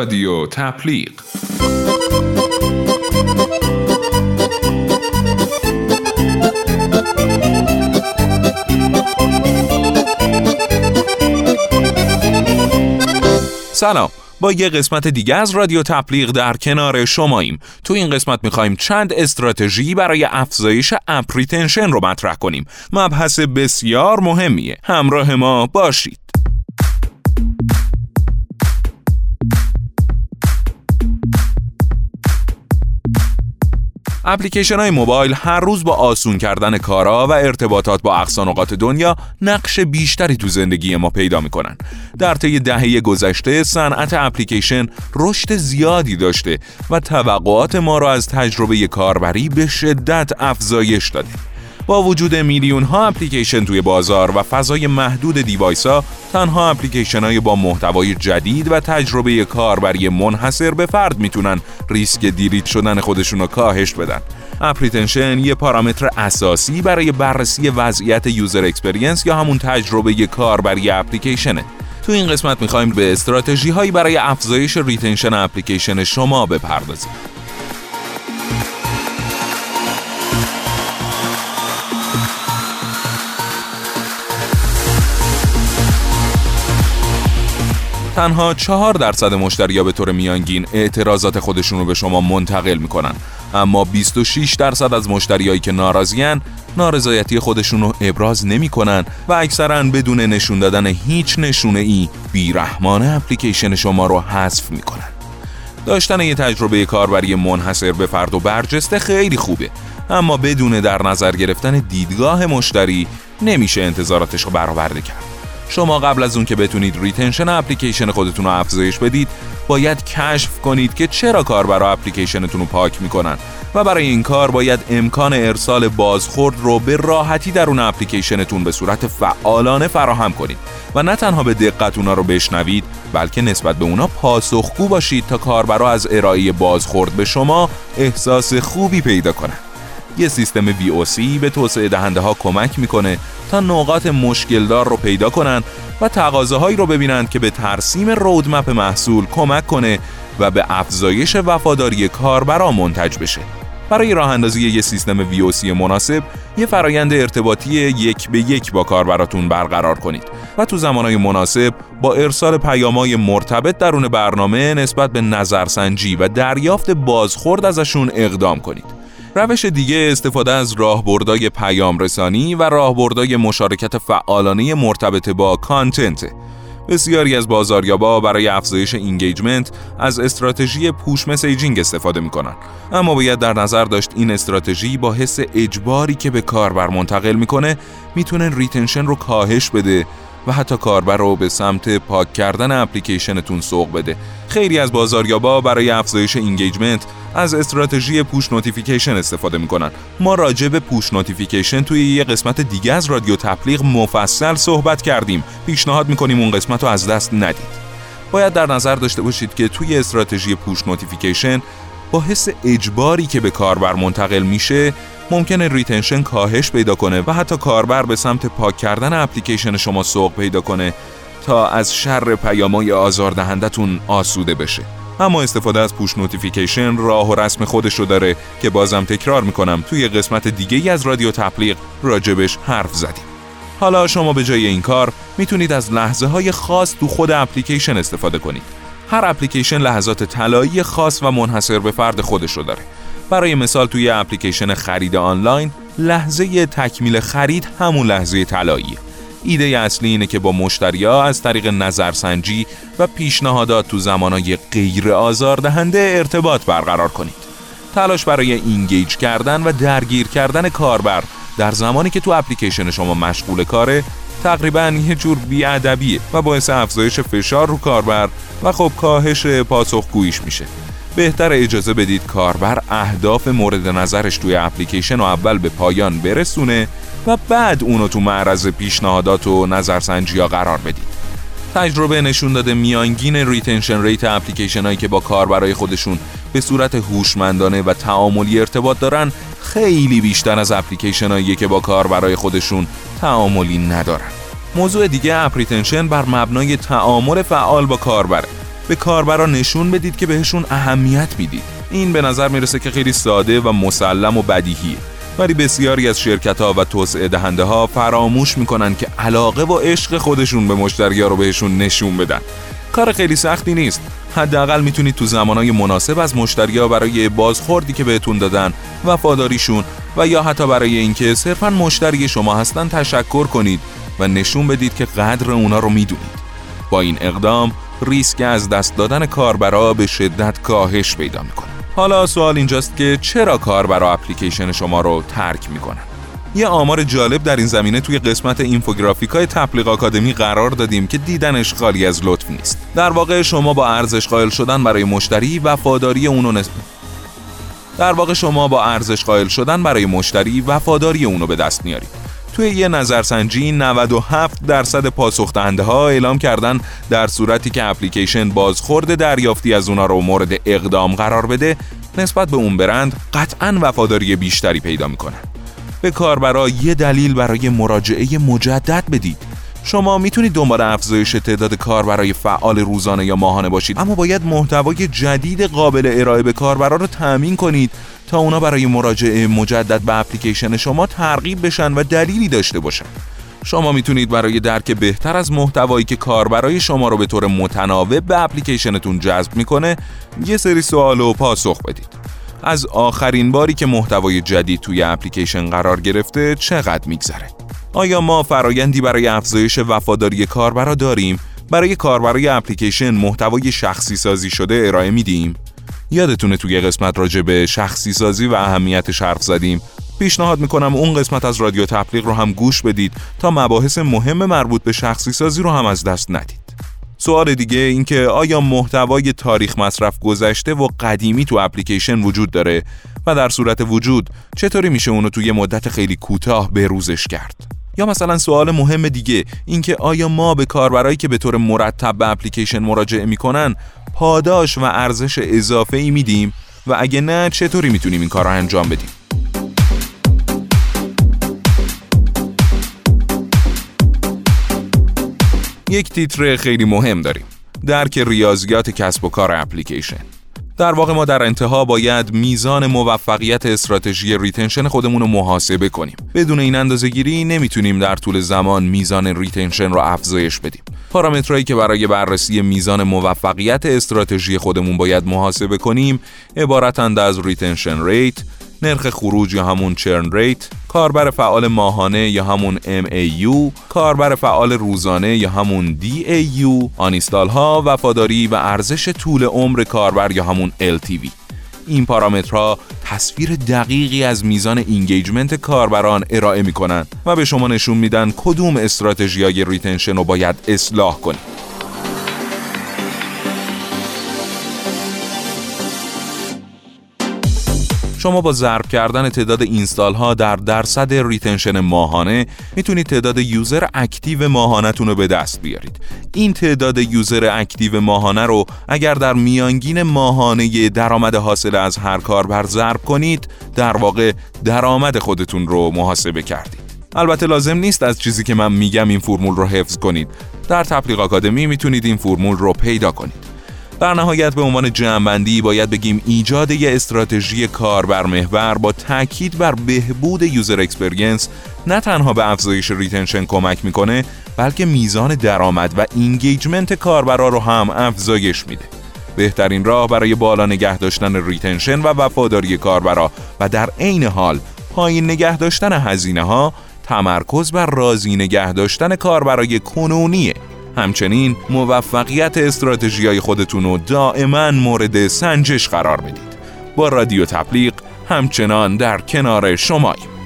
رادیو تبلیغ. سلام. با یه قسمت دیگه از رادیو تبلیغ در کنار شماییم. تو این قسمت می‌خوایم چند استراتژی برای افزایش اپریتنشن رو مطرح کنیم. مبحث بسیار مهمیه. همراه ما باشید. اپلیکیشن های موبایل هر روز با آسون کردن کارا و ارتباطات با اقصانقات دنیا نقش بیشتری تو زندگی ما پیدا می‌کنن. در طی دهه گذشته صنعت اپلیکیشن رشد زیادی داشته و توقعات ما را از تجربه کاربری به شدت افزایش داده. با وجود میلیون ها اپلیکیشن توی بازار و فضای محدود دیوایس ها تنها اپلیکیشن های با محتوای جدید و تجربه کاربری منحصر به فرد می‌تونن ریسک delete شدن خودشون رو کاهش بدن. اپ retention یه پارامتر اساسی برای بررسی وضعیت user experience یا همون تجربه کاربری اپلیکیشنه. تو این قسمت می‌خوایم به استراتژی هایی برای افزایش retention اپلیکیشن شما بپردازیم. تنها چهار درصد مشتریا به طور میانگین اعتراضات خودشون رو به شما منتقل می‌کنن. اما 26 درصد از مشتریایی که ناراضیان نارضایتی خودشون رو ابراز نمی‌کنن و اکثرا بدون نشون دادن هیچ نشونه ای بیرحمانه اپلیکیشن شما رو حذف می‌کنن. داشتن یه تجربه کاربری منحصر به فرد و برجسته خیلی خوبه. اما بدون در نظر گرفتن دیدگاه مشتری نمیشه انتظاراتش رو برآورده کرد. شما قبل از اون که بتونید retention اپلیکیشن خودتون رو افزایش بدید باید کشف کنید که چرا کاربرا اپلیکیشنتون رو پاک می‌کنن و برای این کار باید امکان ارسال بازخورد رو به راحتی در اون اپلیکیشنتون به صورت فعالانه فراهم کنید و نه تنها به دقت اونا رو بشنوید بلکه نسبت به اونا پاسخگو باشید تا کاربرا از ارائه بازخورد به شما احساس خوبی پیدا کنند. یه سیستم VOC به توسعه دهنده ها کمک می‌کنه تا نقاط مشکلدار رو پیدا کنن و تقاضاهایی رو ببینند که به ترسیم رودمپ محصول کمک کنه و به افزایش وفاداری کاربرا منتج بشه. برای راه اندازی یه سیستم VOC مناسب، یه فرایند ارتباطی یک به یک با کاربراتون برقرار کنید و تو زمانهای مناسب با ارسال پیامهای مرتبط درون برنامه نسبت به نظرسنجی و دریافت بازخورد ازشون اقدام کنید. روش دیگه استفاده از راهبردهای پیام رسانی و راهبردهای مشارکت فعالانه مرتبط با content. بسیاری از بازاریابا برای افزایش engagement از استراتژی push messaging استفاده می‌کنن اما باید در نظر داشت این استراتژی با حس اجباری که به کاربر منتقل می‌کنه می‌تونه retention رو کاهش بده و حتی کاربر رو به سمت پاک کردن اپلیکیشنتون سوق بده. خیلی از بازاریابا برای افزایش engagement از استراتژی push notification استفاده می‌کنن. ما راجع به push notification توی یه قسمت دیگه از رادیو تبلیغ مفصل صحبت کردیم. پیشنهاد می‌کنیم اون قسمت رو از دست ندید. باید در نظر داشته باشید که توی استراتژی push notification با حس اجباری که به کاربر منتقل میشه ممکنه retention کاهش پیدا کنه و حتی کاربر به سمت پاک کردن اپلیکیشن شما سوق پیدا کنه تا از شر پیامای آزاردهندتون آسوده بشه. اما استفاده از push notification راه و رسم خودش رو داره که بازم تکرار می‌کنم. توی قسمت دیگه ای از رادیو تبلیغ راجبش حرف زدیم. حالا شما به جای این کار می‌تونید از لحظه های خاص تو خود اپلیکیشن استفاده کنید. هر اپلیکیشن لحظات طلایی خاص و منحصر به فرد خودش رو داره. برای مثال توی اپلیکیشن خرید آنلاین لحظه تکمیل خرید همون لحظه طلاییه ایده اصلی اینه که با مشتریا از طریق نظرسنجی و پیشنهادات تو زمانهای غیر آزاردهنده ارتباط برقرار کنید. تلاش برای اینگیج کردن و درگیر کردن کاربر در زمانی که تو اپلیکیشن شما مشغول کاره تقریبا یه جور بیادبیه و باعث افزایش فشار رو کاربر و خب کاهش پاسخگوییش میشه. بهتر اجازه بدید کاربر اهداف مورد نظرش توی اپلیکیشن رو اول به پایان برسونه و بعد اونو تو معرض پیشنهادات و نظرسنجی ها قرار بدید. تجربه نشون داده میانگین retention rate اپلیکیشن هایی که با کاربرای خودشون به صورت هوشمندانه و تعاملی ارتباط دارن خیلی بیشتر از اپلیکیشن هایی که با کاربرای خودشون تعاملی ندارن. موضوع دیگه app retention بر مبنای تعامل فعال با کاربره. به کاربرا نشون بدید که بهشون اهمیت می‌دید. این به نظر می‌رسه که خیلی ساده و مسلم و بدیهیه. ولی بسیاری از شرکت ها و توسعه دهنده ها فراموش می‌کنن که علاقه و عشق خودشون به مشتری ها رو بهشون نشون بدن. کار خیلی سختی نیست. حداقل می‌تونید تو زمانهای مناسب از مشتری ها برای بازخوردی که بهتون دادن وفاداریشون و یا حتی برای اینکه صرفا مشتری شما هستن تشکر کنید و نشون بدید که قدر اونا رو می‌دونید. با این اقدام ریسک از دست دادن کاربرا به شدت کاهش پیدا می‌کنه. حالا سوال اینجاست که چرا کاربرا اپلیکیشن شما رو ترک می‌کنن؟ یه آمار جالب در این زمینه توی قسمت اینفوگرافیک های تبلیغ آکادمی قرار دادیم که دیدنش خالی از لطف نیست. در واقع شما با ارزش قائل شدن برای مشتری وفاداری اونو نسبت در واقع شما با ارزش قائل شدن برای مشتری وفاداری اونو به دست میارید. توی یه نظرسنجی 97 درصد پاسخ دهنده ها اعلام کردن در صورتی که اپلیکیشن بازخورد دریافتی از اونا رو مورد اقدام قرار بده نسبت به اون برند قطعا وفاداری بیشتری پیدا می‌کنن به کاربرا یه دلیل برای مراجعه مجدد بدید. شما می‌تونید دنبال افزایش تعداد کاربرای فعال روزانه یا ماهانه باشید اما باید محتوای جدید قابل ارائه به کاربرا رو تأمین کنید تا اونا برای مراجعه مجدد به اپلیکیشن شما ترغیب بشن و دلیلی داشته باشن. شما می‌تونید برای درک بهتر از محتوایی که کاربرای شما رو به طور متناوب به اپلیکیشنتون جذب می‌کنه یه سری سوال و پاسخ بدید. از آخرین باری که محتوای جدید توی اپلیکیشن قرار گرفته چقدر میگذره؟ آیا ما فرایندی برای افزایش وفاداری کاربرا داریم؟ برای کاربرای اپلیکیشن محتوای شخصی سازی شده ارائه میدیم. یادتونه توی قسمت راجع به شخصی سازی و اهمیتش حرف زدیم. پیشنهاد می‌کنم اون قسمت از رادیو تبلیغ رو هم گوش بدید تا مباحث مهم مربوط به شخصی سازی رو هم از دست ندید. سوال دیگه اینکه آیا محتوای تاریخ مصرف گذشته و قدیمی تو اپلیکیشن وجود داره و در صورت وجود چطوری میشه اونو توی مدت خیلی کوتاه بروزش کرد؟ یا مثلا سوال مهم دیگه اینکه آیا ما به کاربرایی که به طور مرتب به اپلیکیشن مراجعه می‌کنن پاداش و ارزش اضافه ای میدیم؟ و اگه نه چطوری می‌تونیم این کار رو انجام بدیم؟ یک تیتر خیلی مهم داریم درک ریاضیات کسب و کار اپلیکیشن. در واقع ما در انتها باید میزان موفقیت استراتژی retention خودمون رو محاسبه کنیم. بدون این اندازه گیری نمی‌تونیم در طول زمان میزان retention رو افزایش بدیم. پارامترهایی که برای بررسی میزان موفقیت استراتژی خودمون باید محاسبه کنیم عبارتند از retention rate نرخ خروج یا همون churn rate کاربر فعال ماهانه یا همون MAU کاربر فعال روزانه یا همون DAU uninstall ها وفاداری و ارزش طول عمر کاربر یا همون LTV این پارامترها تصویر دقیقی از میزان engagement کاربران ارائه می کنند و به شما نشون میدن کدوم استراتژی های retention رو باید اصلاح کنید. شما با ضرب کردن تعداد install ها در درصد retention ماهانه می‌تونید تعداد user active ماهانه‌تون رو به دست بیارید. این تعداد user active ماهانه رو اگر در میانگین ماهانه درآمد حاصل از هر کاربر ضرب کنید در واقع درآمد خودتون رو محاسبه کردید. البته لازم نیست از چیزی که من میگم این فرمول رو حفظ کنید. در تبلیغ آکادمی می‌تونید این فرمول رو پیدا کنید. در نهایت به عنوان جمعبندی باید بگیم ایجاد یه استراتژی کاربر محور با تاکید بر بهبود user experience نه تنها به افزایش retention کمک می‌کنه بلکه میزان درآمد و engagement کاربرا رو هم افزایش میده. بهترین راه برای بالا نگه داشتن retention و وفاداری کاربرا و در عین حال پایین نگه داشتن هزینه ها تمرکز بر راضی نگه داشتن کاربرای کنونیه. همچنین موفقیت استراتژی های خودتون رو دائما مورد سنجش قرار بدید. با رادیو تبلیغ همچنان در کنار شماییم.